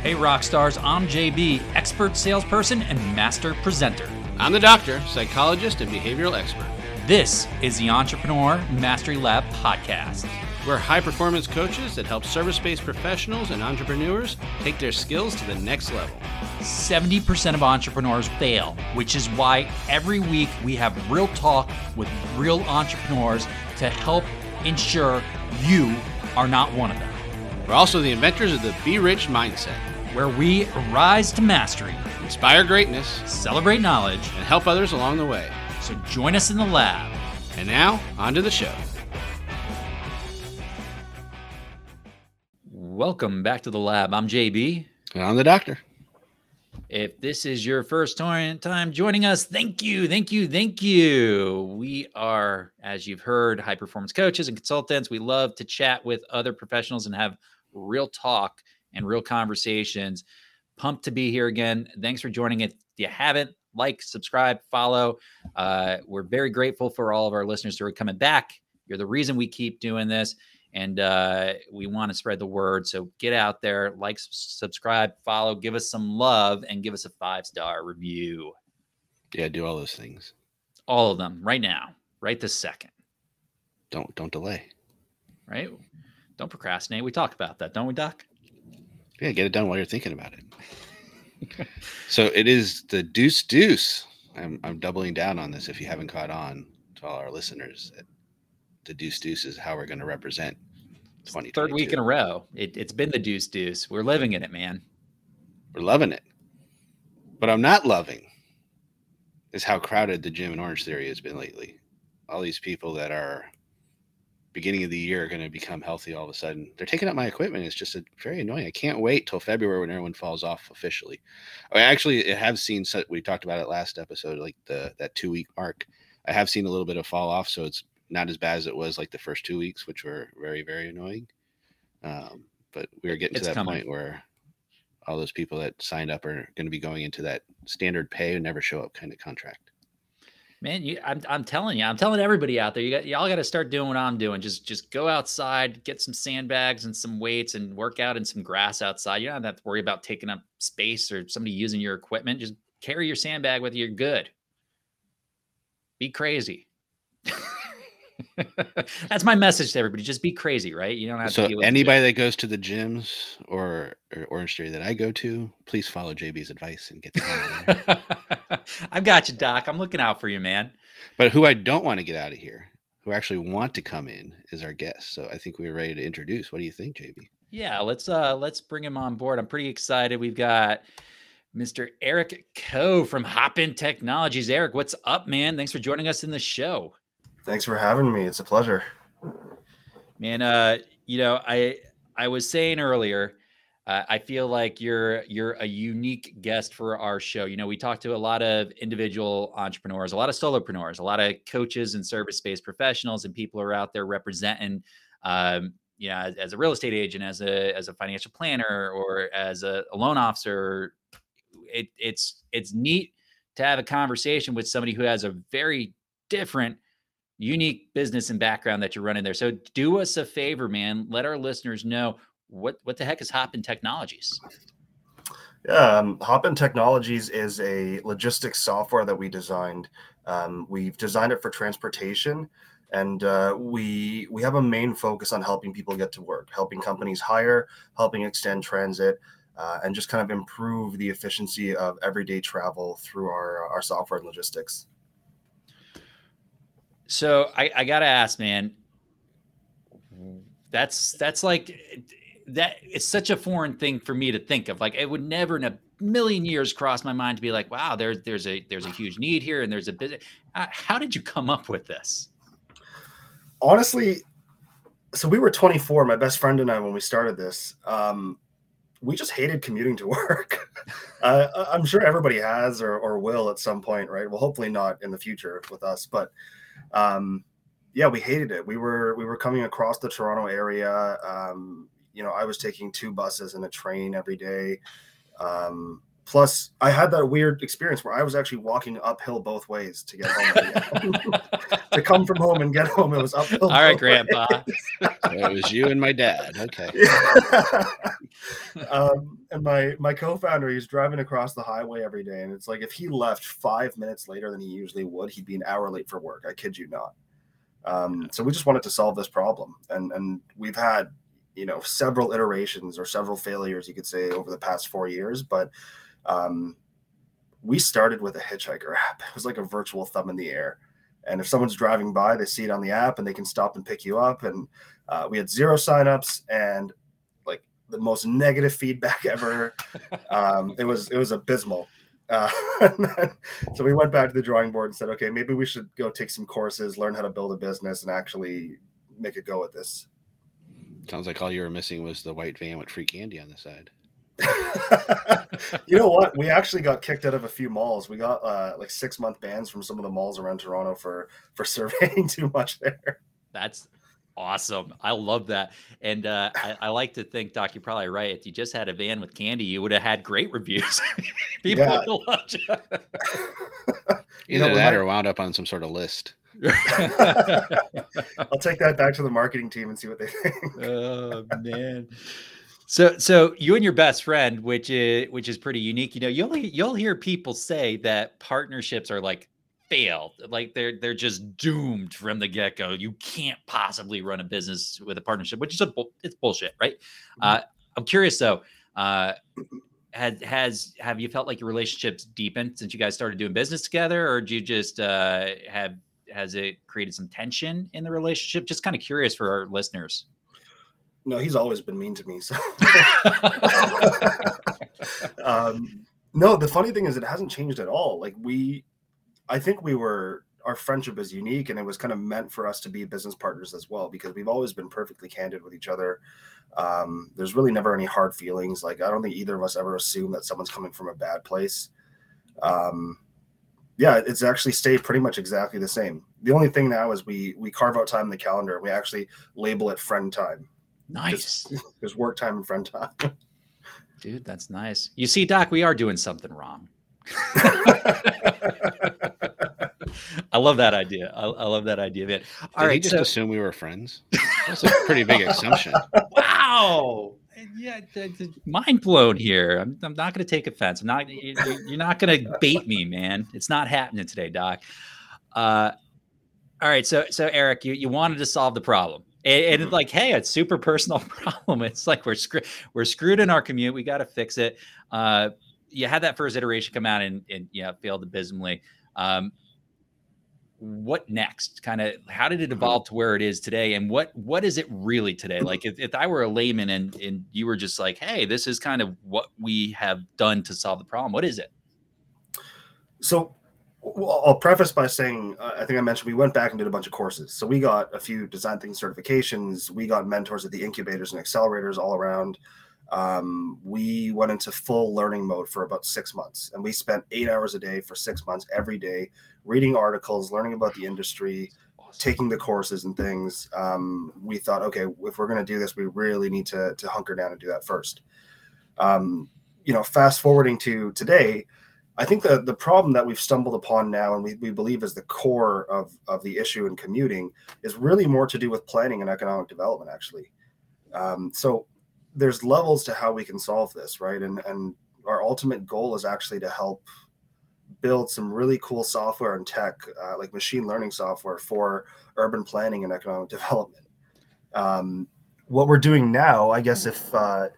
Hey, rock stars, I'm JB, expert salesperson and master presenter. I'm the doctor, psychologist, and behavioral expert. This is the Entrepreneur Mastery Lab podcast. We're high performance coaches that help service based professionals and entrepreneurs take their skills to the next level. 70% of entrepreneurs fail, which is why every week we have real talk with real entrepreneurs to help ensure you are not one of them. We're also the inventors of the Be Rich mindset where we rise to mastery, inspire greatness, celebrate knowledge, and help others along the way. So join us in the lab. And now, on to the show. Welcome back to the lab. I'm JB. And I'm the doctor. If this is your first time joining us, thank you, thank you, thank you. We are, as you've heard, high performance coaches and consultants. We love to chat with other professionals and have real talk and real conversations. Pumped to be here again. Thanks for joining it. If you haven't, like, subscribe, follow. Uh, we're very grateful for all of our listeners who are coming back. You're the reason we keep doing this, and uh, we want to spread the word. So get out there, like, subscribe, follow, give us some love, and give us a five star review. Yeah, do all those things. All of them right now, right this second. Don't don't delay. Right. Don't procrastinate. We talk about that, don't we, Doc? Yeah, get it done while you're thinking about it. so it is the deuce deuce. I'm I'm doubling down on this if you haven't caught on to all our listeners. The deuce deuce is how we're going to represent 20. Third week in a row. It, it's been the deuce deuce. We're living in it, man. We're loving it. But I'm not loving is how crowded the gym in Orangetheory has been lately. All these people that are beginning of the year are going to become healthy all of a sudden. They're taking up my equipment. It's just a, very annoying. I can't wait till February when everyone falls off officially. I actually have seen we talked about it last episode, like the that two week mark. I have seen a little bit of fall off, so it's not as bad as it was like the first two weeks, which were very very annoying. Um, but we are getting it's to that coming. point where all those people that signed up are going to be going into that standard pay and never show up kind of contract man you I'm, I'm telling you i'm telling everybody out there you got y'all got to start doing what i'm doing. Just just go outside get some sandbags and some weights and work out in some grass outside. You don't have to worry about taking up space or somebody using your equipment. Just carry your sandbag with you you're good. Be crazy That's my message to everybody. Just be crazy, right? You don't have to. so to. anybody that goes to the gyms or, or Orangetheory that I go to, please follow JB's advice and get the. I've got you, Doc. I'm looking out for you, man. But who I don't want to get out of here, who actually want to come in, is our guest. So I think we're ready to introduce. What do you think, JB? Yeah, let's uh let's bring him on board. I'm pretty excited. We've got Mr. Erich Ko from Hop In Technologies. Erich, what's up, man? Thanks for joining us in the show. Thanks for having me. It's a pleasure. Man, uh, you know, I I was saying earlier, uh, I feel like you're you're a unique guest for our show. You know, we talk to a lot of individual entrepreneurs, a lot of solopreneurs, a lot of coaches and service-based professionals, and people are out there representing um, you know, as, as, a real estate agent, as a as a financial planner, or as a, a loan officer. It, it's it's neat to have a conversation with somebody who has a very different unique business and background that you're running there. So do us a favor, man. Let our listeners know what what the heck is Hop In Technologies. Yeah, um, Hop In Technologies is a logistics software that we designed. Um, we've designed it for transportation, and uh, we we have a main focus on helping people get to work, helping companies hire, helping extend transit, uh, and just kind of improve the efficiency of everyday travel through our our software and logistics. So I, I gotta ask, man. That's that's like that. It's such a foreign thing for me to think of. Like it would never in a million years cross my mind to be like, wow, there's there's a there's a huge need here, and there's a bit. Uh, how did you come up with this? Honestly, so we were 24, my best friend and I, when we started this. Um, we just hated commuting to work. uh, I'm sure everybody has or, or will at some point, right? Well, hopefully not in the future with us, but um, yeah, we hated it. We were we were coming across the Toronto area. Um, you know, I was taking two buses and a train every day. Um, Plus, I had that weird experience where I was actually walking uphill both ways to get home. to come from home and get home, it was uphill. All right, Grandpa. it was you and my dad. Okay. um, and my my co-founder, he's driving across the highway every day, and it's like if he left five minutes later than he usually would, he'd be an hour late for work. I kid you not. Um, so we just wanted to solve this problem, and and we've had you know several iterations or several failures, you could say, over the past four years, but um, we started with a hitchhiker app. It was like a virtual thumb in the air. And if someone's driving by, they see it on the app and they can stop and pick you up. And uh, we had zero signups and like the most negative feedback ever. Um, it was it was abysmal. Uh, then, so we went back to the drawing board and said, okay, maybe we should go take some courses, learn how to build a business, and actually make a go at this. Sounds like all you were missing was the white van with free candy on the side. you know what? We actually got kicked out of a few malls. We got uh, like six month bans from some of the malls around Toronto for for surveying too much there. That's awesome. I love that. And uh, I, I, like to think, Doc, you're probably right. If you just had a van with candy, you would have had great reviews. People yeah. would have you. Either you know, that or wound up on some sort of list. I'll take that back to the marketing team and see what they think. oh man. So, so you and your best friend, which is which is pretty unique. You know, you'll you'll hear people say that partnerships are like failed, like they're they're just doomed from the get go. You can't possibly run a business with a partnership, which is a it's bullshit, right? Mm-hmm. Uh, I'm curious though. Uh, had has have you felt like your relationships deepened since you guys started doing business together, or do you just uh, have has it created some tension in the relationship? Just kind of curious for our listeners. No, he's always been mean to me. So, um, no, the funny thing is, it hasn't changed at all. Like we, I think we were our friendship is unique, and it was kind of meant for us to be business partners as well because we've always been perfectly candid with each other. Um, there's really never any hard feelings. Like I don't think either of us ever assume that someone's coming from a bad place. Um, yeah, it's actually stayed pretty much exactly the same. The only thing now is we we carve out time in the calendar and we actually label it friend time. Nice. There's work time and friend time. Dude, that's nice. You see, Doc, we are doing something wrong. I love that idea. I, I, love that idea, man. All Did right, just so, assume we were friends? That's a pretty big assumption. Wow. Yeah, mind blown here. I'm, I'm not going to take offense. I'm not. You're not going to bait me, man. It's not happening today, Doc. Uh, all right. So, so Erich, you you wanted to solve the problem. And, and mm-hmm. like, hey, it's super personal problem. It's like we're screwed. We're screwed in our commute. We got to fix it. Uh, you had that first iteration come out and, and yeah, failed abysmally. Um, what next? Kind of, how did it mm-hmm. evolve to where it is today? And what what is it really today? Like, if, if I were a layman and and you were just like, hey, this is kind of what we have done to solve the problem. What is it? So well, I'll preface by saying uh, I think I mentioned we went back and did a bunch of courses. So we got a few design thinking certifications. We got mentors at the incubators and accelerators all around. Um, we went into full learning mode for about six months, and we spent eight hours a day for six months every day reading articles, learning about the industry, taking the courses and things. Um, we thought, okay, if we're going to do this, we really need to to hunker down and do that first. Um, you know, fast forwarding to today I think the the problem that we've stumbled upon now, and we, we believe is the core of of the issue in commuting, is really more to do with planning and economic development. Actually, um, so there's levels to how we can solve this, right? And and our ultimate goal is actually to help build some really cool software and tech, uh, like machine learning software for urban planning and economic development. Um, what we're doing now, I guess, if uh,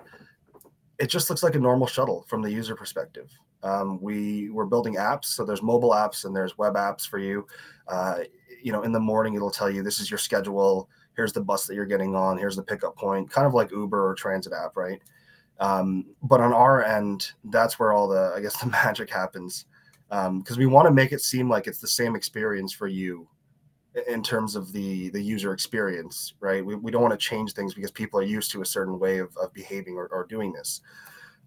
it just looks like a normal shuttle from the user perspective. Um, we we're building apps, so there's mobile apps and there's web apps for you. Uh, you know, in the morning it'll tell you this is your schedule. Here's the bus that you're getting on. Here's the pickup point, kind of like Uber or transit app, right? Um, but on our end, that's where all the I guess the magic happens because um, we want to make it seem like it's the same experience for you in terms of the the user experience right we, we don't want to change things because people are used to a certain way of, of behaving or, or doing this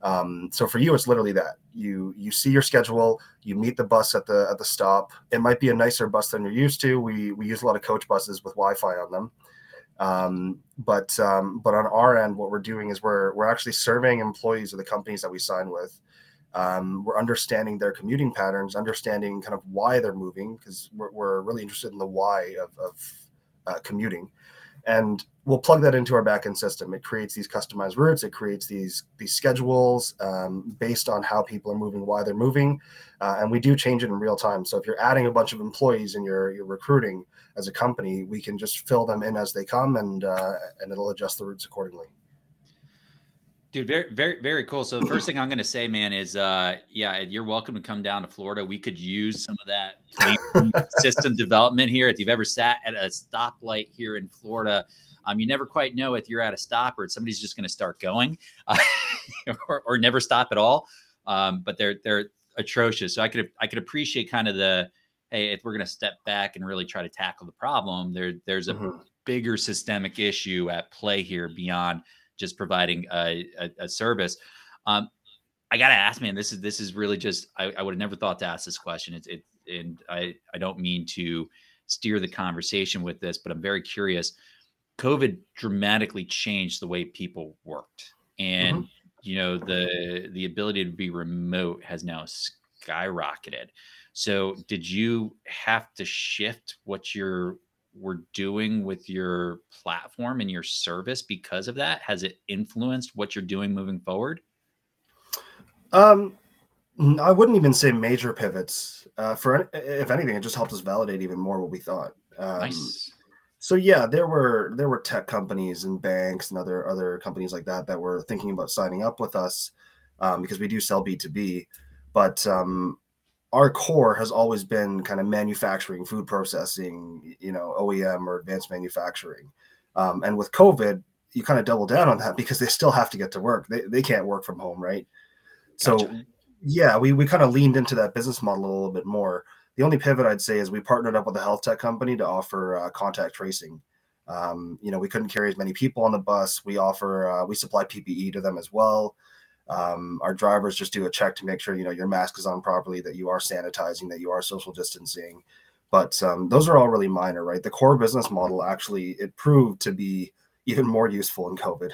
um, so for you, it's literally that you you see your schedule, you meet the bus at the at the stop. It might be a nicer bus than you're used to. We we use a lot of coach buses with Wi-Fi on them. Um, but um, but on our end, what we're doing is we're we're actually surveying employees of the companies that we sign with, Um, we're understanding their commuting patterns, understanding kind of why they're moving, because we're, we're, really interested in the why of, of uh, commuting. And we'll plug that into our backend system. It creates these customized routes. It creates these these schedules um, based on how people are moving, why they're moving, uh, and we do change it in real time. So if you're adding a bunch of employees and you're you're recruiting as a company, we can just fill them in as they come, and uh, and it'll adjust the routes accordingly. Dude, very, very, very cool. So the first thing I'm going to say, man, is uh, yeah, you're welcome to come down to Florida. We could use some of that system development here. If you've ever sat at a stoplight here in Florida, um, you never quite know if you're at a stop or somebody's just going to start going, uh, or, or, never stop at all. Um, but they're they're atrocious. So I could I could appreciate kind of the hey, if we're going to step back and really try to tackle the problem, there there's a mm-hmm. bigger systemic issue at play here beyond just providing a, a, a service. Um, I gotta ask, man. This is this is really just. I, I would have never thought to ask this question. It's it, and I I don't mean to steer the conversation with this, but I'm very curious. COVID dramatically changed the way people worked, and mm-hmm. you know the the ability to be remote has now skyrocketed. So, did you have to shift what your were doing with your platform and your service because of that? Has it influenced what you're doing moving forward? Um, I wouldn't even say major pivots. Uh, for if anything, it just helped us validate even more what we thought. Um, nice. So yeah, there were there were tech companies and banks and other other companies like that that were thinking about signing up with us um, because we do sell B two B. But um, our core has always been kind of manufacturing, food processing, you know, OEM or advanced manufacturing. Um, and with COVID, you kind of double down on that because they still have to get to work. They, they can't work from home, right? Gotcha. So, yeah, we, we kind of leaned into that business model a little bit more. The only pivot I'd say is we partnered up with a health tech company to offer uh, contact tracing. Um, you know, we couldn't carry as many people on the bus. We offer, uh, we supply PPE to them as well. Um, our drivers just do a check to make sure you know your mask is on properly, that you are sanitizing, that you are social distancing. But um, those are all really minor, right? The core business model actually it proved to be even more useful in COVID.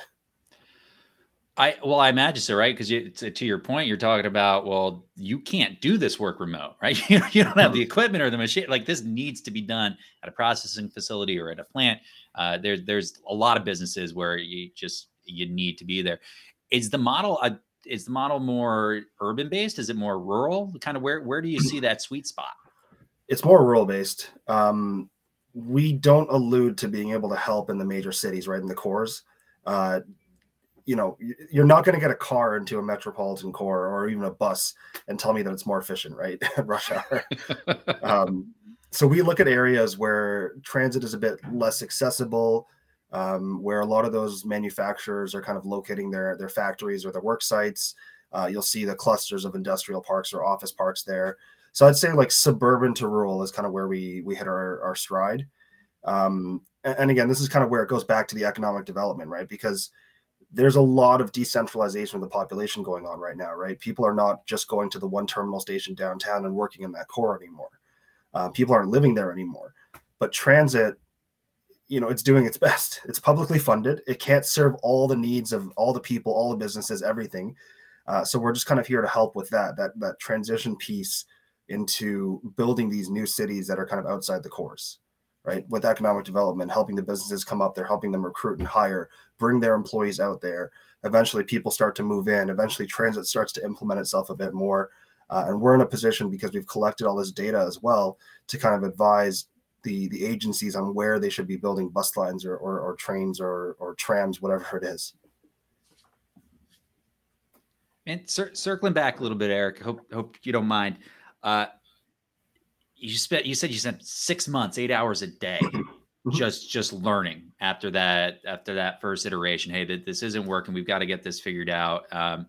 I well, I imagine so, right? Because to, to your point, you're talking about well, you can't do this work remote, right? you, you don't have the equipment or the machine. Like this needs to be done at a processing facility or at a plant. Uh, there's there's a lot of businesses where you just you need to be there is the model uh, is the model more urban based? Is it more rural? Kind of where where do you see that sweet spot? It's more rural based. Um, we don't allude to being able to help in the major cities, right in the cores. Uh, you know, you're not going to get a car into a metropolitan core or even a bus and tell me that it's more efficient, right? rush hour. um, so we look at areas where transit is a bit less accessible um, where a lot of those manufacturers are kind of locating their their factories or their work sites. Uh, you'll see the clusters of industrial parks or office parks there. So I'd say like suburban to rural is kind of where we we hit our, our stride. Um, and, again, this is kind of where it goes back to the economic development, right? Because there's a lot of decentralization of the population going on right now, right? People are not just going to the one terminal station downtown and working in that core anymore. Uh, people aren't living there anymore. But transit you know it's doing its best. It's publicly funded. It can't serve all the needs of all the people all the businesses everything. Uh, so we're just kind of here to help with that that that transition piece into building these new cities that are kind of outside the cores right? With economic development helping the businesses come up they're helping them recruit and hire bring their employees out there. Eventually people start to move in. Eventually transit starts to implement itself a bit more. Uh, and we're in a position because we've collected all this data as well to kind of advise the the agencies on where they should be building bus lines or or, or trains or or trams, whatever it is. And cir- circling back a little bit, Erich, hope hope you don't mind. Uh, you spent you said you spent six months, eight hours a day, mm-hmm. just just learning after that after that first iteration. Hey, that this isn't working. We've got to get this figured out. Um,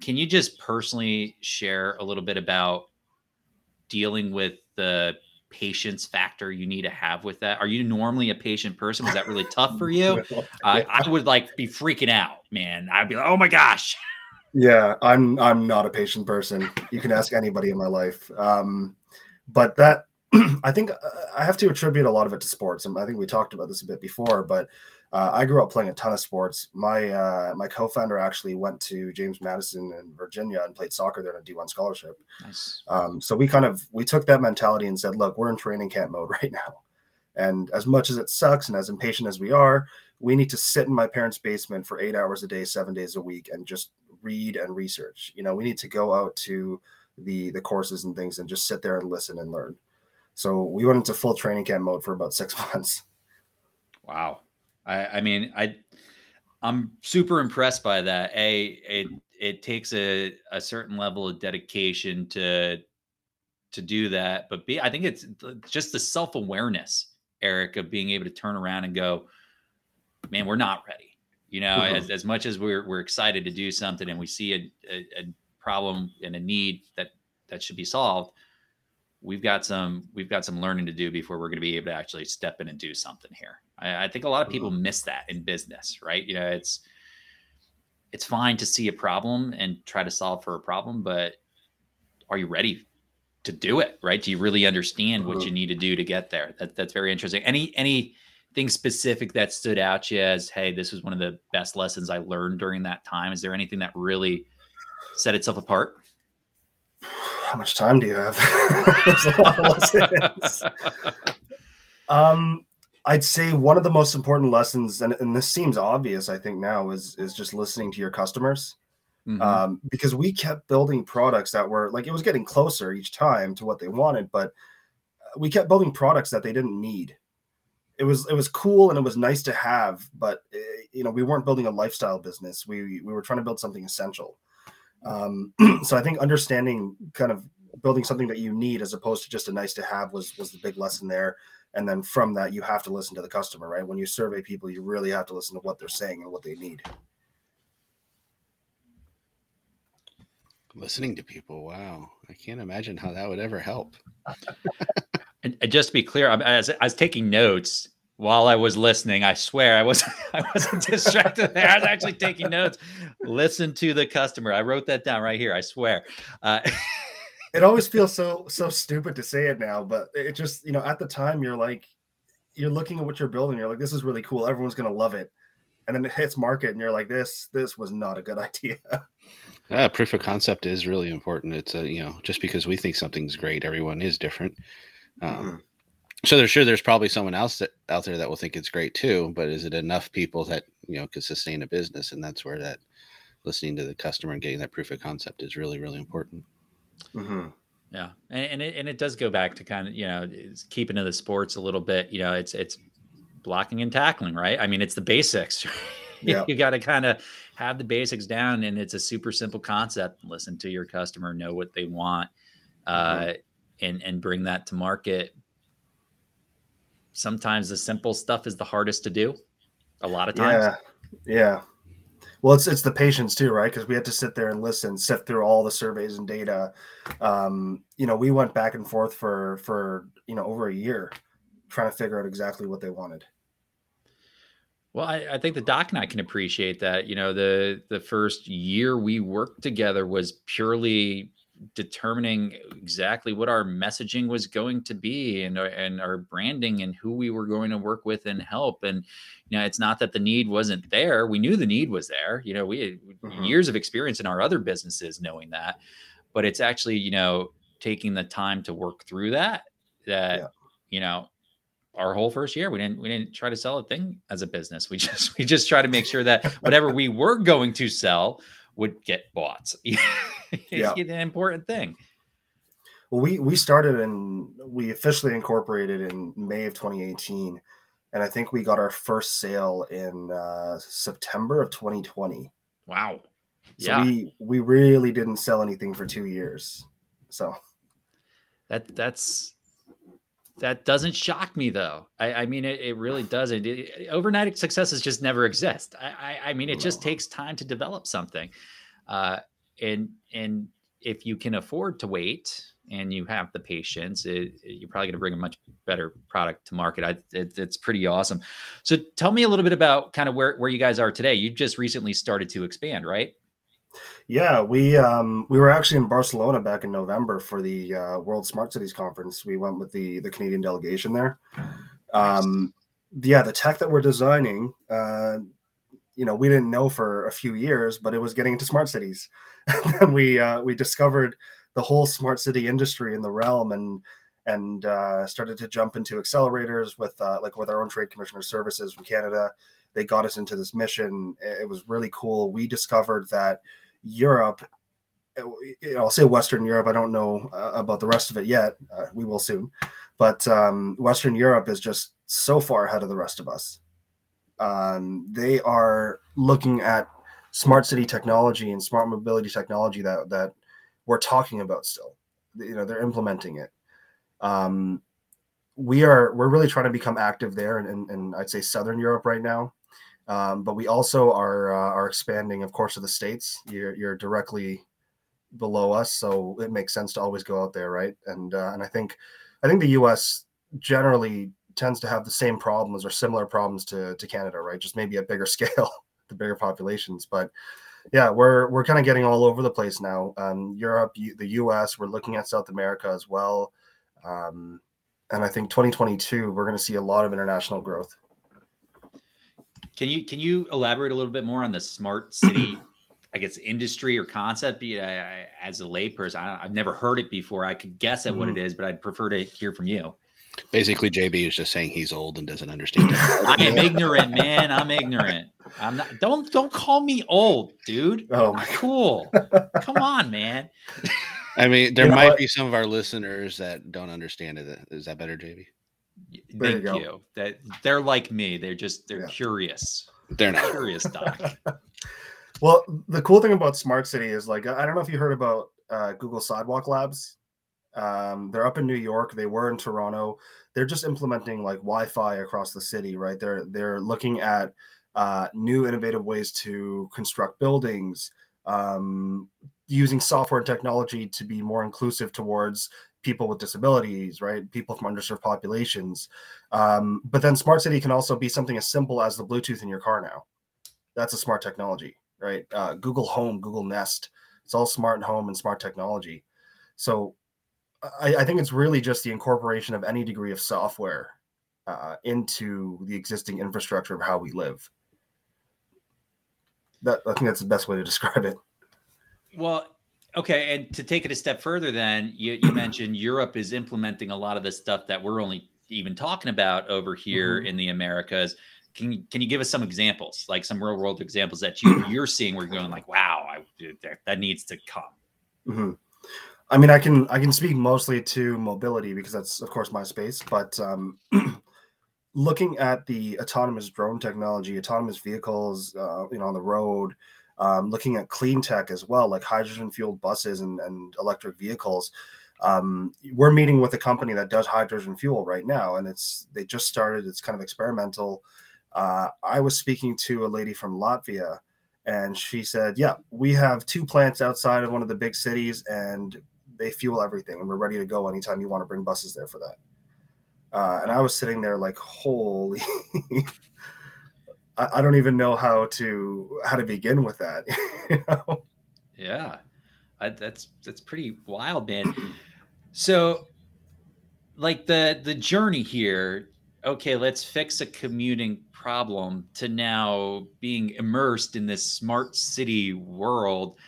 can you just personally share a little bit about dealing with the patience factor you need to have with that? Are you normally a patient person? Was that really tough for you? Uh, I would like be freaking out, man. I'd be like, oh my gosh. Yeah, I'm I'm not a patient person. You can ask anybody in my life. Um, but that I think uh, I have to attribute a lot of it to sports. And I think we talked about this a bit before, but uh, I grew up playing a ton of sports. My uh, my co-founder actually went to James Madison in Virginia and played soccer there on a D1 scholarship. Nice. Um, so we kind of we took that mentality and said, look, we're in training camp mode right now, and as much as it sucks and as impatient as we are, we need to sit in my parents' basement for eight hours a day, seven days a week, and just read and research. You know, we need to go out to the the courses and things and just sit there and listen and learn. So we went into full training camp mode for about six months. Wow. I, I mean, I I'm super impressed by that. A it it takes a, a certain level of dedication to to do that. But B, I think it's just the self-awareness, Erich, of being able to turn around and go, man, we're not ready. You know, mm-hmm. as, as much as we're we're excited to do something and we see a, a, a problem and a need that that should be solved, we've got some we've got some learning to do before we're going to be able to actually step in and do something here. I, I think a lot of people mm-hmm. miss that in business, right? You know, it's it's fine to see a problem and try to solve for a problem, but are you ready to do it? Right? Do you really understand what you mm-hmm. need to do to get there? That, that's very interesting. Any anything specific that stood out to you as, hey, this was one of the best lessons I learned during that time? Is there anything that really set itself apart? How much time do you have? There's a lot of lessons. um, I'd say one of the most important lessons, and, and this seems obvious, I think now, is is just listening to your customers. Mm-hmm. Um, because we kept building products that were like it was getting closer each time to what they wanted, but we kept building products that they didn't need. It was it was cool and it was nice to have, but eh, you know we weren't building a lifestyle business. We we were trying to build something essential. Um, so I think understanding kind of building something that you need as opposed to just a nice to have was was the big lesson there and then from that you have to listen to the customer right when you survey people you really have to listen to what they're saying and what they need listening to people wow i can't imagine how that would ever help and, and, just to be clear I, I was taking notes while I was listening. I swear I wasn't I wasn't distracted there. I was actually taking notes. Listen to the customer. I wrote that down right here. I swear. Uh, it always feels so so stupid to say it now, but it just you know at the time you're like you're looking at what you're building. You're like, this is really cool. Everyone's gonna love it, and then it hits market, and you're like, this this was not a good idea. Yeah, proof of concept is really important. It's a you know just because we think something's great, everyone is different. Um, mm-hmm. So there's sure there's probably someone else that, out there that will think it's great too, but is it enough people that you know could sustain a business? And that's where that listening to the customer and getting that proof of concept is really really important. Mm-hmm. Yeah, and and it, and it does go back to kind of you know keeping to the sports a little bit. You know, it's it's blocking and tackling, right? I mean, it's the basics. Yeah. you got to kind of have the basics down, and it's a super simple concept. Listen to your customer, know what they want, uh, mm-hmm. and and bring that to market. Sometimes the simple stuff is the hardest to do. A lot of times. Yeah. Yeah. Well, it's it's the patience too, right? Because we had to sit there and listen, sift through all the surveys and data. Um, you know, we went back and forth for for you know over a year, trying to figure out exactly what they wanted. Well, I, I, think the doc and I can appreciate that. You know, the the first year we worked together was purely determining exactly what our messaging was going to be and our, and our branding and who we were going to work with and help and you know it's not that the need wasn't there we knew the need was there you know we had mm-hmm. years of experience in our other businesses knowing that but it's actually you know taking the time to work through that that yeah. you know our whole first year we didn't we didn't try to sell a thing as a business we just we just try to make sure that whatever we were going to sell would get bought. it's yeah. an important thing. Well, we we started and we officially incorporated in May of 2018, and I think we got our first sale in uh, September of 2020. Wow. So yeah. we we really didn't sell anything for two years. So that that's that doesn't shock me though. I, I mean, it, it, really doesn't. It, overnight successes just never exist. I, I, I mean, it just takes time to develop something, uh, and and if you can afford to wait and you have the patience, it, you're probably going to bring a much better product to market. I, it's pretty awesome. So, tell me a little bit about kind of where where you guys are today. You just recently started to expand, right? Yeah, we um, we were actually in Barcelona back in November for the uh, World Smart Cities Conference. We went with the the Canadian delegation there. Um, yeah, the tech that we're designing, uh, you know, we didn't know for a few years, but it was getting into smart cities. and we uh, we discovered the whole smart city industry in the realm and and uh, started to jump into accelerators with uh, like with our own trade commissioner services from Canada. They got us into this mission. It was really cool. We discovered that Europe, I'll say Western Europe. I don't know uh, about the rest of it yet. Uh, we will soon, but um, Western Europe is just so far ahead of the rest of us. Um, they are looking at smart city technology and smart mobility technology that that we're talking about still. You know, they're implementing it. Um, we are we're really trying to become active there, and, and, I'd say Southern Europe right now. Um, but we also are uh, are expanding, of course, to the states. You're you're directly below us, so it makes sense to always go out there, right? And uh, and I think I think the U.S. generally tends to have the same problems or similar problems to to Canada, right? Just maybe at bigger scale, the bigger populations. But yeah, we're we're kind of getting all over the place now. Um, Europe, the U.S. We're looking at South America as well, um, and I think 2022 we're going to see a lot of international growth. Can you can you elaborate a little bit more on the smart city, I guess, industry or concept? Be as a layperson, I, have never heard it before. I could guess at mm-hmm. what it is, but I'd prefer to hear from you. Basically, JB is just saying he's old and doesn't understand. I am ignorant, man. I'm ignorant. I'm not. Don't don't call me old, dude. Oh, my cool. Come on, man. I mean, there you might be some of our listeners that don't understand it. Is that better, JB? Thank you, you. That they're like me. They're just they're yeah. curious. They're not curious, Doc. well, the cool thing about Smart City is like I don't know if you heard about uh, Google Sidewalk Labs. Um, they're up in New York. They were in Toronto. They're just implementing like Wi-Fi across the city, right? They're they're looking at uh, new innovative ways to construct buildings, um, using software and technology to be more inclusive towards people with disabilities, right? People from underserved populations. Um, but then smart city can also be something as simple as the Bluetooth in your car now. That's a smart technology, right? Uh, Google Home, Google Nest. It's all smart home and smart technology. So I, I, think it's really just the incorporation of any degree of software uh, into the existing infrastructure of how we live. That I think that's the best way to describe it. Well, okay, and to take it a step further, then you, you mentioned Europe is implementing a lot of the stuff that we're only even talking about over here mm-hmm. in the Americas. Can you, can you give us some examples, like some real world examples that you you're seeing? We're going like, wow, I, that, that needs to come. Mm-hmm. I mean, I can I can speak mostly to mobility because that's of course my space. But um, looking at the autonomous drone technology, autonomous vehicles, uh, you know, on the road, um, looking at clean tech as well, like hydrogen fueled buses and, and electric vehicles. Um, we're meeting with a company that does hydrogen fuel right now, and it's they just started. It's kind of experimental. Uh, I was speaking to a lady from Latvia, and she said, "Yeah, we have two plants outside of one of the big cities, and they fuel everything, and we're ready to go anytime you want to bring buses there for that. Uh, and I was sitting there like, holy, I, I, don't even know how to how to begin with that. you know? Yeah, I, that's that's pretty wild, man. So, like the the journey here. Okay, let's fix a commuting problem to now being immersed in this smart city world.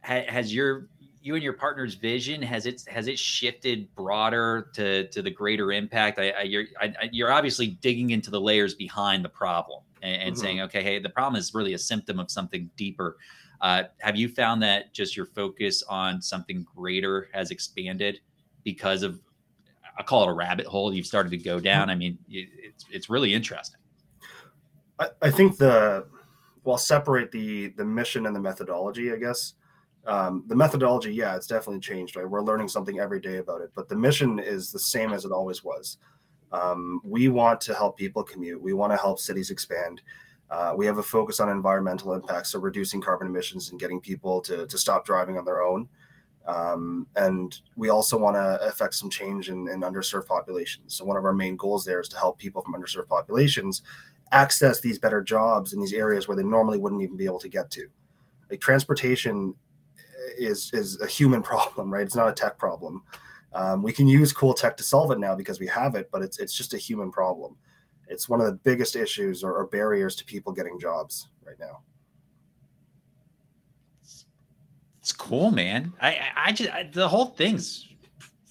has your you and your partner's vision has it has it shifted broader to to the greater impact? I, I you're I, you're obviously digging into the layers behind the problem and, and mm-hmm. saying, okay, hey, the problem is really a symptom of something deeper. Uh, have you found that just your focus on something greater has expanded because of I call it a rabbit hole you've started to go down? I mean, it, it's it's really interesting. I, I think the well separate the the mission and the methodology, I guess um, the methodology, yeah, it's definitely changed. Right, we're learning something every day about it, but the mission is the same as it always was. Um, we want to help people commute. We want to help cities expand. Uh, we have a focus on environmental impacts, so reducing carbon emissions and getting people to to stop driving on their own. Um, and we also want to affect some change in, in underserved populations. So one of our main goals there is to help people from underserved populations access these better jobs in these areas where they normally wouldn't even be able to get to. Like transportation is is a human problem, right? It's not a tech problem. Um, we can use cool tech to solve it now because we have it, but it's it's just a human problem. it's one of the biggest issues or, or barriers to people getting jobs right now. It's cool, man. I I, just I, the whole thing's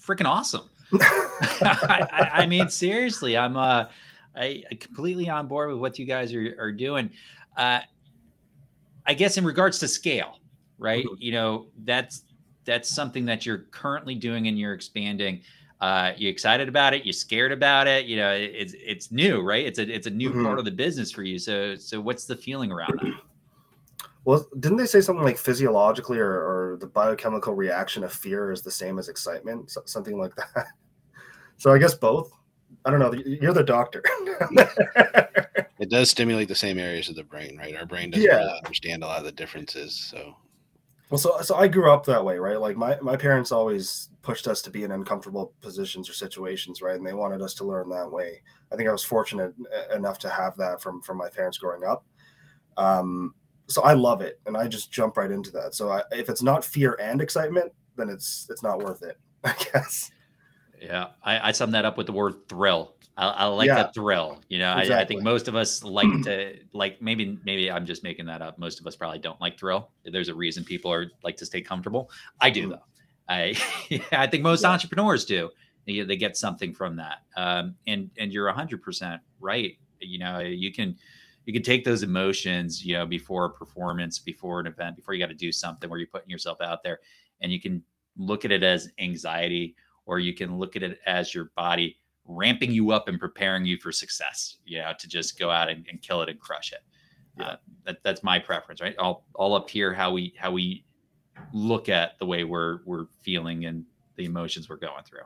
freaking awesome. I, I, I, mean, seriously, I'm uh, I, I completely on board with what you guys are are doing. Uh, I guess in regards to scale, right? Mm-hmm. You know, that's that's something that you're currently doing and you're expanding. Uh, you excited about it? You scared about it? You know, it's it's new, right? It's a it's a new mm-hmm. part of the business for you. So so what's the feeling around that? Well, didn't they say something like physiologically or, or the biochemical reaction of fear is the same as excitement, so, something like that? So I guess both. I don't know. You're the doctor. it does stimulate the same areas of the brain, right? Our brain doesn't yeah. really understand a lot of the differences. So, well, so so I grew up that way, right? Like my my parents always pushed us to be in uncomfortable positions or situations, right? And they wanted us to learn that way. I think I was fortunate enough to have that from from my parents growing up. Um, so I love it, and I just jump right into that. So I, if it's not fear and excitement, then it's it's not worth it, I guess. Yeah, I, I sum that up with the word thrill. I, I like yeah, that thrill. You know, exactly. I, I, think most of us like to like maybe maybe I'm just making that up. Most of us probably don't like thrill. There's a reason people are like to stay comfortable. I do mm. though. I I think most yeah. entrepreneurs do. They, they, get something from that. Um, and and you're 100 percent right. You know, you can you can take those emotions. You know, before a performance, before an event, before you got to do something where you're putting yourself out there, and you can look at it as anxiety or you can look at it as your body ramping you up and preparing you for success, you know, to just go out and, and kill it and crush it. Yeah. Uh, that, that's my preference, right? All, all up here, how we, how we look at the way we're, we're feeling and the emotions we're going through.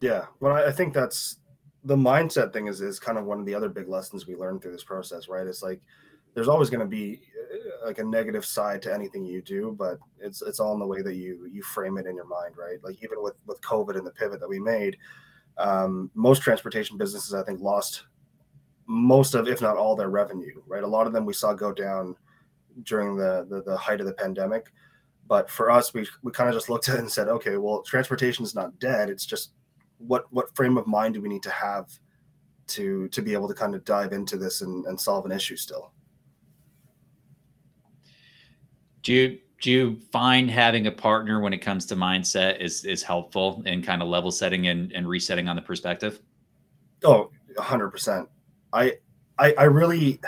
Yeah. Well, I think that's the mindset thing is, is kind of one of the other big lessons we learned through this process, right? It's like, there's always going to be uh, like a negative side to anything you do but it's it's all in the way that you you frame it in your mind right like even with with covid and the pivot that we made um, most transportation businesses i think lost most of if not all their revenue right? A lot of them we saw go down during the the, the height of the pandemic. But for us we, we kind of just looked at it and said okay well transportation is not dead. It's just what what frame of mind do we need to have to to be able to kind of dive into this and, and solve an issue still? Do you do you find having a partner when it comes to mindset is is helpful in kind of level setting and, and resetting on the perspective? Oh, 100%. I I I really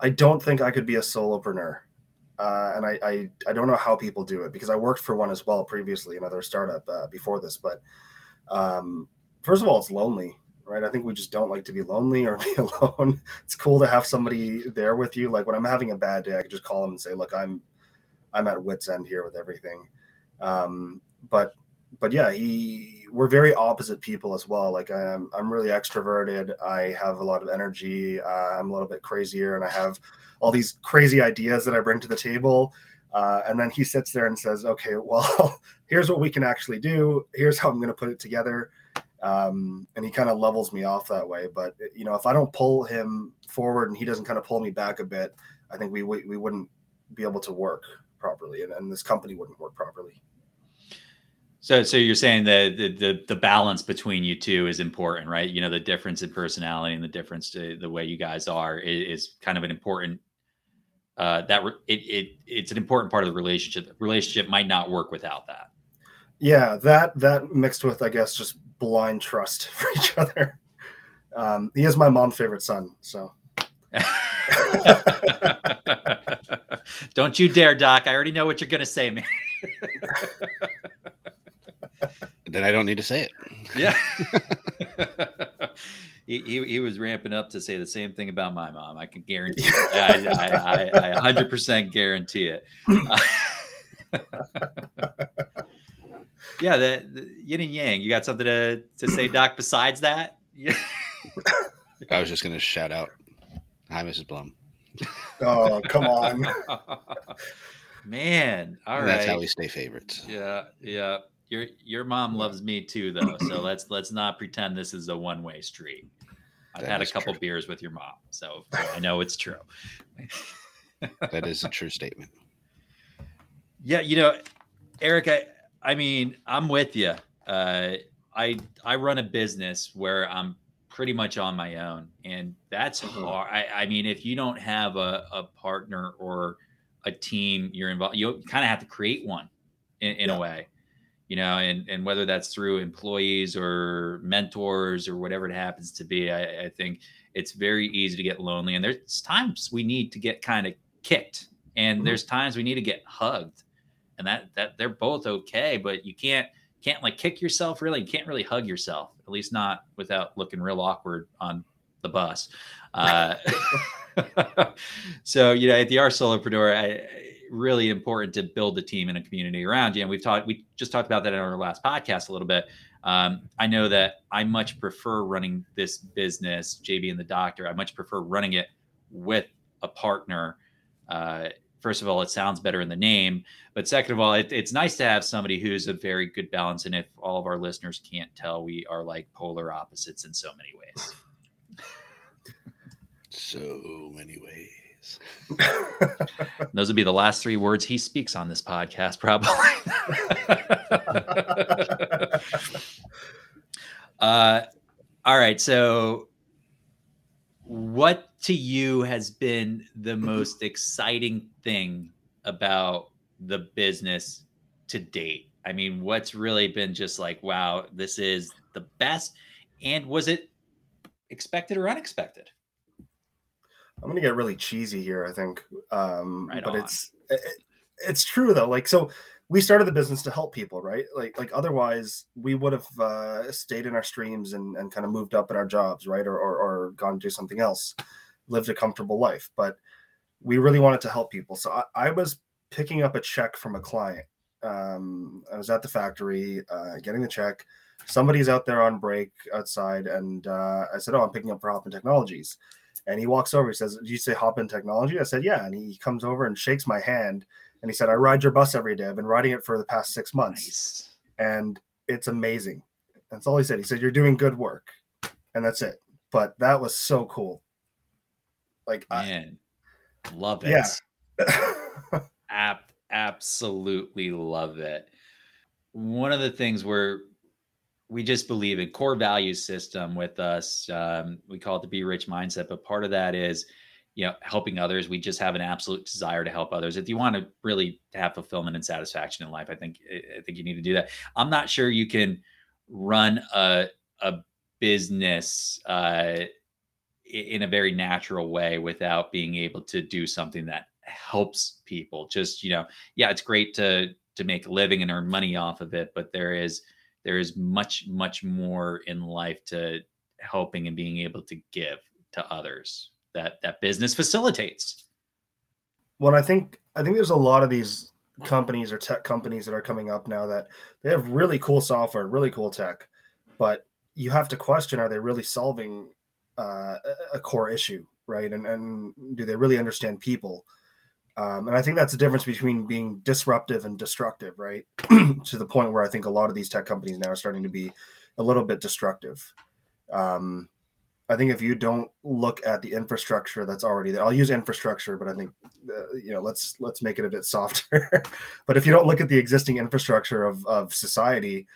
I don't think I could be a solopreneur. Uh, and I, I, I don't know how people do it because I worked for one as well previously, another startup uh, before this. But um, first of all, it's lonely right? I think we just don't like to be lonely or be alone. It's cool to have somebody there with you. Like when I'm having a bad day, I can just call them and say, "Look, I'm I'm at wit's end here with everything." Um, but but yeah, he we're very opposite people as well. Like I'm I'm really extroverted. I have a lot of energy. Uh, I'm a little bit crazier, and I have all these crazy ideas that I bring to the table. Uh, and then he sits there and says, "Okay, well, here's what we can actually do. Here's how I'm going to put it together." um, and he kind of levels me off that way. But you know, if I don't pull him forward and he doesn't kind of pull me back a bit, I think we we, we wouldn't be able to work properly, and, and this company wouldn't work properly. So, so you're saying that the, the, the balance between you two is important, right? You know, the difference in personality and the difference to the way you guys are is, is kind of an important. Uh, that re- it, it it's an important part of the relationship. The relationship might not work without that. Yeah, that that mixed with I guess just blind trust for each other. Um, he is my mom's favorite son, so. Don't you dare, Doc. I already know what you're going to say, man. then I don't need to say it. Yeah. he, he, he, was ramping up to say the same thing about my mom. I can guarantee it. I, I, I, I 100% guarantee it. yeah, the, the, yin and yang. You got something to, to say, Doc, besides that? Yeah. I was just going to shout out, hi, Mrs. Blum. Oh, come on. Man, all and right. That's how we stay favorites. Yeah, yeah. Your your mom loves me too, though. So let's let's not pretend this is a one way street. I've that had a couple true. beers with your mom, so, so I know it's true. that is a true statement. Yeah, you know, Erich, I I mean, I'm with you. Uh, I I run a business where I'm pretty much on my own, and that's hard. I, I mean, if you don't have a, a partner or a team you're involved, you kind of have to create one in, in yeah. a way, you know, and and whether that's through employees or mentors or whatever it happens to be, I, I think it's very easy to get lonely, and there's times we need to get kind of kicked, and mm-hmm. there's times we need to get hugged, and that that they're both okay, but you can't can't like kick yourself really. You can't really hug yourself, at least not without looking real awkward on the bus. Uh, so you know, at the R Solopreneur, I, really important to build a team and a community around you. And we've talked, we just talked about that in our last podcast a little bit. Um, I know that I much prefer running this business, JB and the Doctor. I much prefer running it with a partner. Uh, first of all, it sounds better in the name, but second of all, it, it's nice to have somebody who's a very good balance. And if all of our listeners can't tell, we are like polar opposites in so many ways. So many ways. Those would be the last three words he speaks on this podcast, probably. uh, all right. So, what to you has been the most exciting thing about the business to date? I mean, what's really been just like, wow, this is the best? And was it expected or unexpected? I'm gonna get really cheesy here, I think, um, right but on. it's it, it's true though. Like, so we started the business to help people, right? Like, like otherwise we would have uh, stayed in our streams and, and kind of moved up in our jobs, right, or, or or gone to do something else, lived a comfortable life. But we really wanted to help people, so I, I was picking up a check from a client. Um, I was at the factory uh, getting the check. Somebody's out there on break outside, and uh, I said, "Oh, I'm picking up for Hop In Technologies." And he walks over. He says, "Did you say Hop In Technology?" I said, "Yeah." And he comes over and shakes my hand, and he said, "I ride your bus every day. I've been riding it for the past six months, nice. and it's amazing." That's all he said. He said, "You're doing good work," and that's it. But that was so cool. Like, man, I, love it. Yeah. App, absolutely love it. One of the things where we just believe in core value system with us. Um, we call it the be rich mindset, but part of that is, you know, helping others. We just have an absolute desire to help others. If you want to really have fulfillment and satisfaction in life, I think I think you need to do that. I'm not sure you can run a a business uh, in a very natural way without being able to do something that helps people. Just you know, yeah, it's great to to make a living and earn money off of it, but there is there is much much more in life to helping and being able to give to others that that business facilitates well i think i think there's a lot of these companies or tech companies that are coming up now that they have really cool software really cool tech but you have to question are they really solving uh, a core issue right and and do they really understand people um, and I think that's the difference between being disruptive and destructive, right? to the point where I think a lot of these tech companies now are starting to be a little bit destructive. Um, I think if you don't look at the infrastructure that's already there, I'll use infrastructure, but I think uh, you know let's let's make it a bit softer. but if you don't look at the existing infrastructure of of society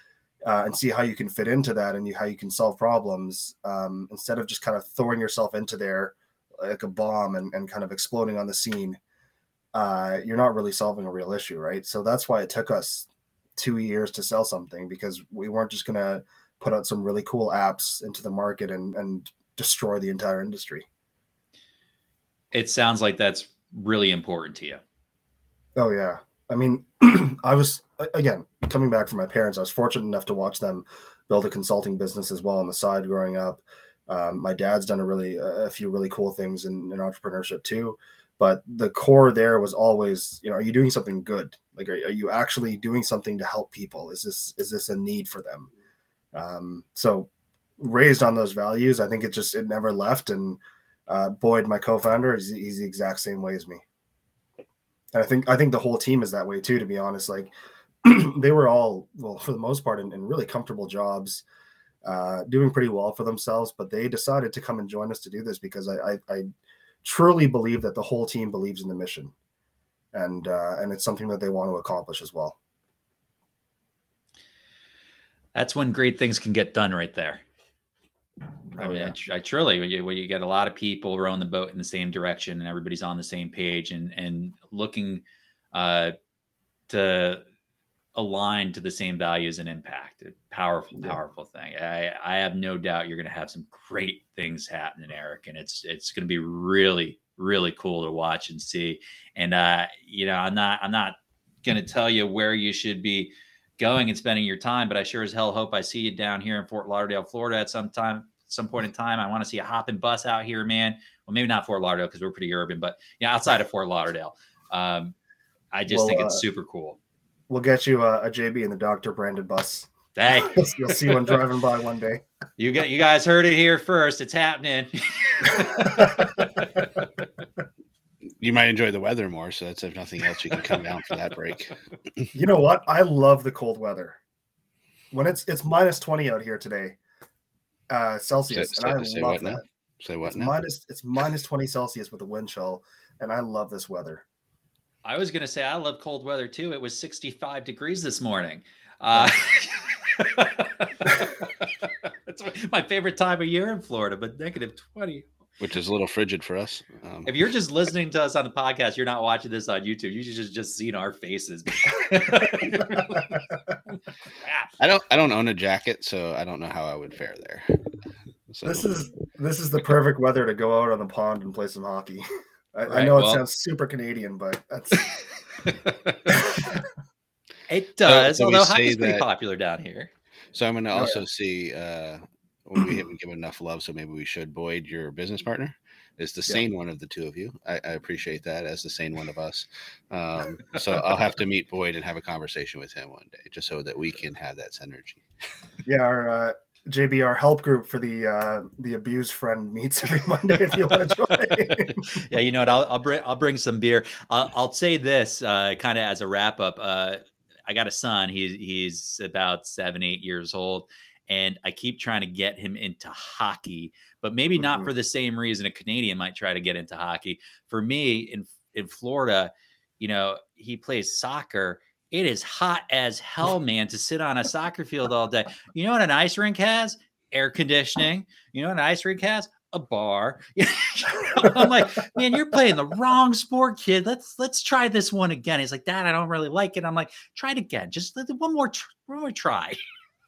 uh, and see how you can fit into that and you, how you can solve problems, um, instead of just kind of throwing yourself into there like a bomb and, and kind of exploding on the scene, uh, you're not really solving a real issue, right? So that's why it took us two years to sell something because we weren't just to put out some really cool apps into the market and, and destroy the entire industry. It sounds like that's really important to you. Oh, yeah. I mean, I was, again, coming back from my parents, I was fortunate enough to watch them build a consulting business as well on the side growing up. Um, my dad's done a really, a few really cool things in, in entrepreneurship too but the core there was always you know are you doing something good like are, are you actually doing something to help people is this is this a need for them um, so raised on those values i think it just it never left and uh, boyd my co-founder is he's the exact same way as me and i think i think the whole team is that way too to be honest like they were all well for the most part in, in really comfortable jobs uh, doing pretty well for themselves but they decided to come and join us to do this because i, I, I truly believe that the whole team believes in the mission, and uh, and it's something that they want to accomplish as well. That's when great things can get done, right there. I mean, yeah. I, I, truly, when you, when you get a lot of people rowing the boat in the same direction and everybody's on the same page and and looking uh, to align to the same values and impact. A powerful, yeah. powerful thing. I, I have no doubt you're going to have some great things happening, Erich, and it's it's going to be really, really cool to watch and see. And uh, you know, I'm not I'm not going to tell you where you should be going and spending your time, but I sure as hell hope I see you down here in Fort Lauderdale, Florida, at some time, some point in time. I want to see a Hop In bus out here, man. Well, maybe not Fort Lauderdale because we're pretty urban, but yeah, outside of Fort Lauderdale. Um, I just well, think it's uh, super cool. We'll get you a, a JB and the Doctor branded bus. Hey, you'll see one driving by one day. You get you guys heard it here first. It's happening. you might enjoy the weather more, so that's if nothing else, you can come down for that break. you know what? I love the cold weather. When it's it's minus twenty out here today, uh Celsius, say, and say, I love that. Now? Say what it's now? Minus it's minus twenty Celsius with a wind chill, and I love this weather. I was going to say I love cold weather too. It was 65 degrees this morning. Uh, it's my favorite time of year in Florida, but negative 20. Which is a little frigid for us. Um, if you're just listening to us on the podcast, you're not watching this on YouTube. You should just just seen our faces. I don't. I don't own a jacket, so I don't know how I would fare there. So. This is this is the perfect weather to go out on the pond and play some hockey. I, right, I know it well, sounds super Canadian, but that's it does. So, although hockey's pretty popular down here. So I'm going to oh, also yeah. see uh, we haven't given enough love, so maybe we should. Boyd, your business partner, is the yeah. sane one of the two of you. I, I, appreciate that as the sane one of us. Um, so I'll have to meet Boyd and have a conversation with him one day, just so that we can have that synergy. Yeah, our uh, JBR help group for the uh, the abused friend meets every Monday if you want to join. yeah, you know what? I'll, I'll bring I'll bring some beer. I'll, I'll say this uh, kind of as a wrap up. Uh, I got a son. He's he's about seven eight years old, and I keep trying to get him into hockey, but maybe mm-hmm. not for the same reason a Canadian might try to get into hockey. For me in in Florida, you know, he plays soccer it is hot as hell, man, to sit on a soccer field all day. You know what an ice rink has? Air conditioning. You know what an ice rink has? A bar. I'm like, man, you're playing the wrong sport, kid. Let's let's try this one again. He's like, Dad, I don't really like it. I'm like, try it again. Just one more, one more try.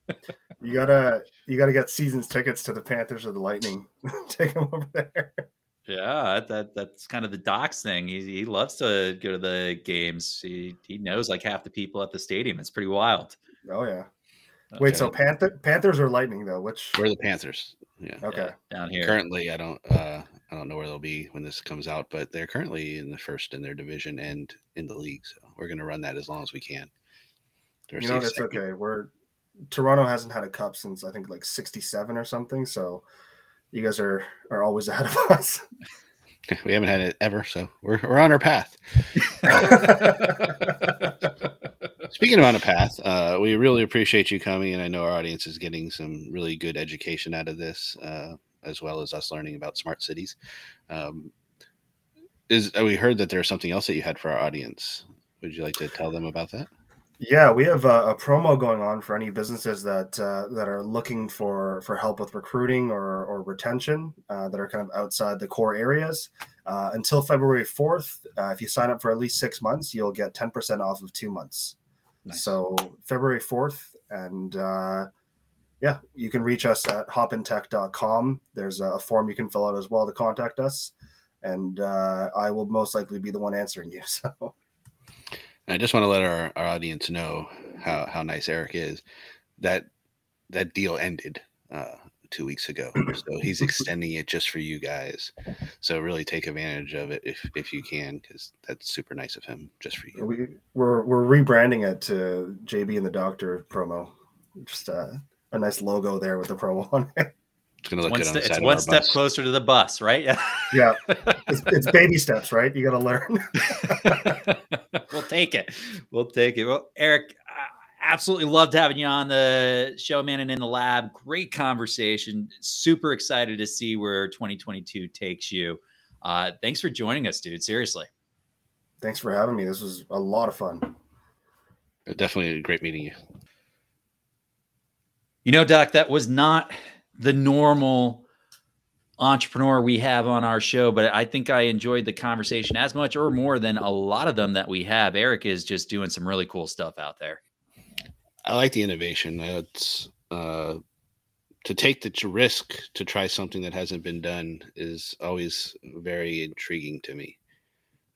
you gotta you gotta get seasons tickets to the Panthers or the Lightning. Take them over there. Yeah, that that's kind of the Docs thing. He he loves to go to the games. He he knows like half the people at the stadium. It's pretty wild. Oh yeah. Okay. Wait, so Panther Panthers or Lightning though? Which we're the Panthers. Yeah. Okay. Yeah, down here. Currently, I don't uh I don't know where they'll be when this comes out, but they're currently in the first in their division and in the league. So we're gonna run that as long as we can. you know, it's okay. We're Toronto hasn't had a cup since I think like '67 or something. So you guys are are always ahead of us. We haven't had it ever, so we're we're on our path. Speaking of on a path, uh, we really appreciate you coming, and I know our audience is getting some really good education out of this, uh, as well as us learning about smart cities. Um, is we heard that there's something else that you had for our audience? Would you like to tell them about that? Yeah, we have a, a, promo going on for any businesses that uh, that are looking for for help with recruiting or, or retention uh, that are kind of outside the core areas. Uh, until February fourth, uh, if you sign up for at least six months, you'll get ten percent off of two months. Nice. So February fourth, and uh, yeah, you can reach us at hopintech.com. There's a form you can fill out as well to contact us, and uh, I will most likely be the one answering you. So. I just want to let our, our audience know how, how nice Erich is. That that deal ended uh, two weeks ago, so he's extending it just for you guys. So really take advantage of it if if you can, because that's super nice of him, just for you. We we're we're rebranding it to JB and the Doctor promo. Just uh, a nice logo there with the promo on it. It's gonna look one good st- It's one step bus. closer to the bus, right? Yeah. yeah. It's, it's baby steps, right? You got to learn. we'll take it. We'll take it. Well, Erich, I absolutely loved having you on the show, man, and in the lab. Great conversation. Super excited to see where 2022 takes you. Uh, thanks for joining us, dude. Seriously. Thanks for having me. This was a lot of fun. Definitely a great meeting you. You know, Doc, that was not the normal entrepreneur we have on our show, but I think I enjoyed the conversation as much or more than a lot of them that we have. Erich is just doing some really cool stuff out there. I like the innovation. It's uh, to take the risk to try something that hasn't been done is always very intriguing to me.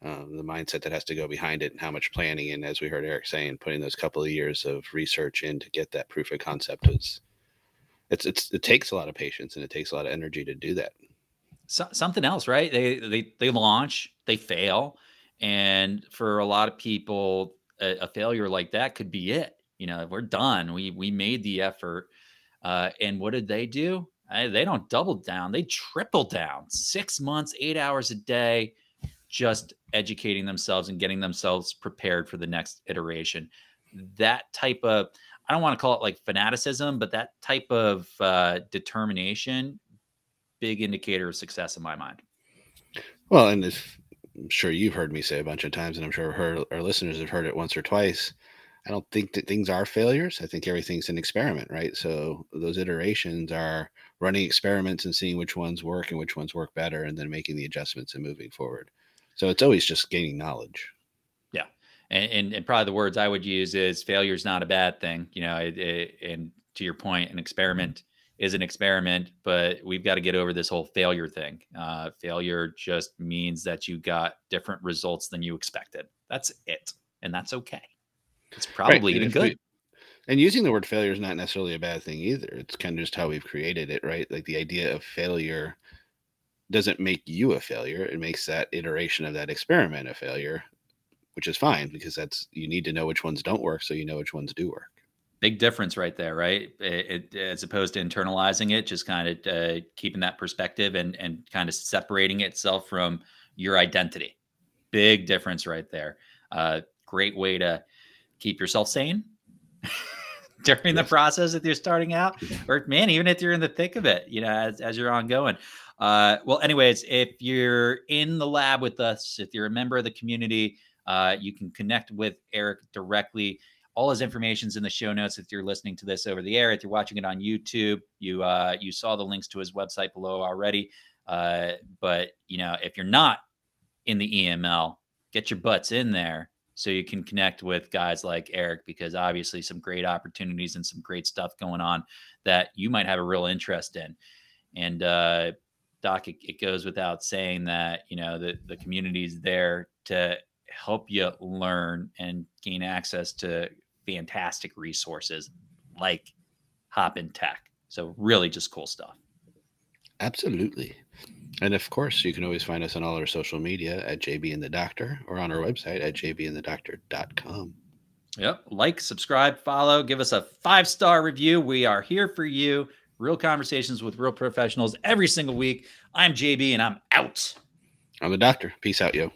Um, the mindset that has to go behind it and how much planning and as we heard Erich saying putting those couple of years of research in to get that proof of concept is it's it's it takes a lot of patience and it takes a lot of energy to do that. So, something else, right? They they they launch, they fail, and for a lot of people, a, a failure like that could be it. You know, we're done. We we made the effort, uh, and what did they do? I, they don't double down; they triple down. Six months, eight hours a day, just educating themselves and getting themselves prepared for the next iteration. That type of I don't want to call it like fanaticism, but that type of uh, determination, big indicator of success in my mind. Well, and if, I'm sure you've heard me say a bunch of times, and I'm sure our listeners have heard it once or twice. I don't think that things are failures. I think everything's an experiment, right? So those iterations are running experiments and seeing which ones work and which ones work better, and then making the adjustments and moving forward. So it's always just gaining knowledge and, and, and probably the words I would use is failure is not a bad thing. You know, it, it, and to your point, an experiment is an experiment, but we've got to get over this whole failure thing. Uh, failure just means that you got different results than you expected. That's it, and that's okay. It's probably right. even good. We, and using the word failure is not necessarily a bad thing either. It's kind of just how we've created it, right? Like the idea of failure doesn't make you a failure. It makes that iteration of that experiment a failure which is fine because that's you need to know which ones don't work so you know which ones do work. Big difference right there right? It, it, as opposed to internalizing it just kind of uh, keeping that perspective and and kind of separating itself from your identity. Big difference right there. Uh, great way to keep yourself sane during the process if you're starting out or man even if you're in the thick of it you know as, as you're ongoing. Uh, well anyways if you're in the lab with us if you're a member of the community uh, you can connect with Erich directly. All his information is in the show notes. If you're listening to this over the air, if you're watching it on YouTube, you uh, you saw the links to his website below already. Uh, but you know, if you're not in the EML, get your butts in there so you can connect with guys like Erich because obviously some great opportunities and some great stuff going on that you might have a real interest in. And uh, Doc, it, it goes without saying that you know the the community is there to help you learn and gain access to fantastic resources like Hop In Tech. So really just cool stuff. Absolutely. And of course, you can always find us on all our social media at JB and the Doctor or on our website at jbandthedoctor.com. Yep. Like, subscribe, follow, give us a five star review. We are here for you. Real conversations with real professionals every single week. I'm JB and I'm out. I'm the doctor. Peace out, yo.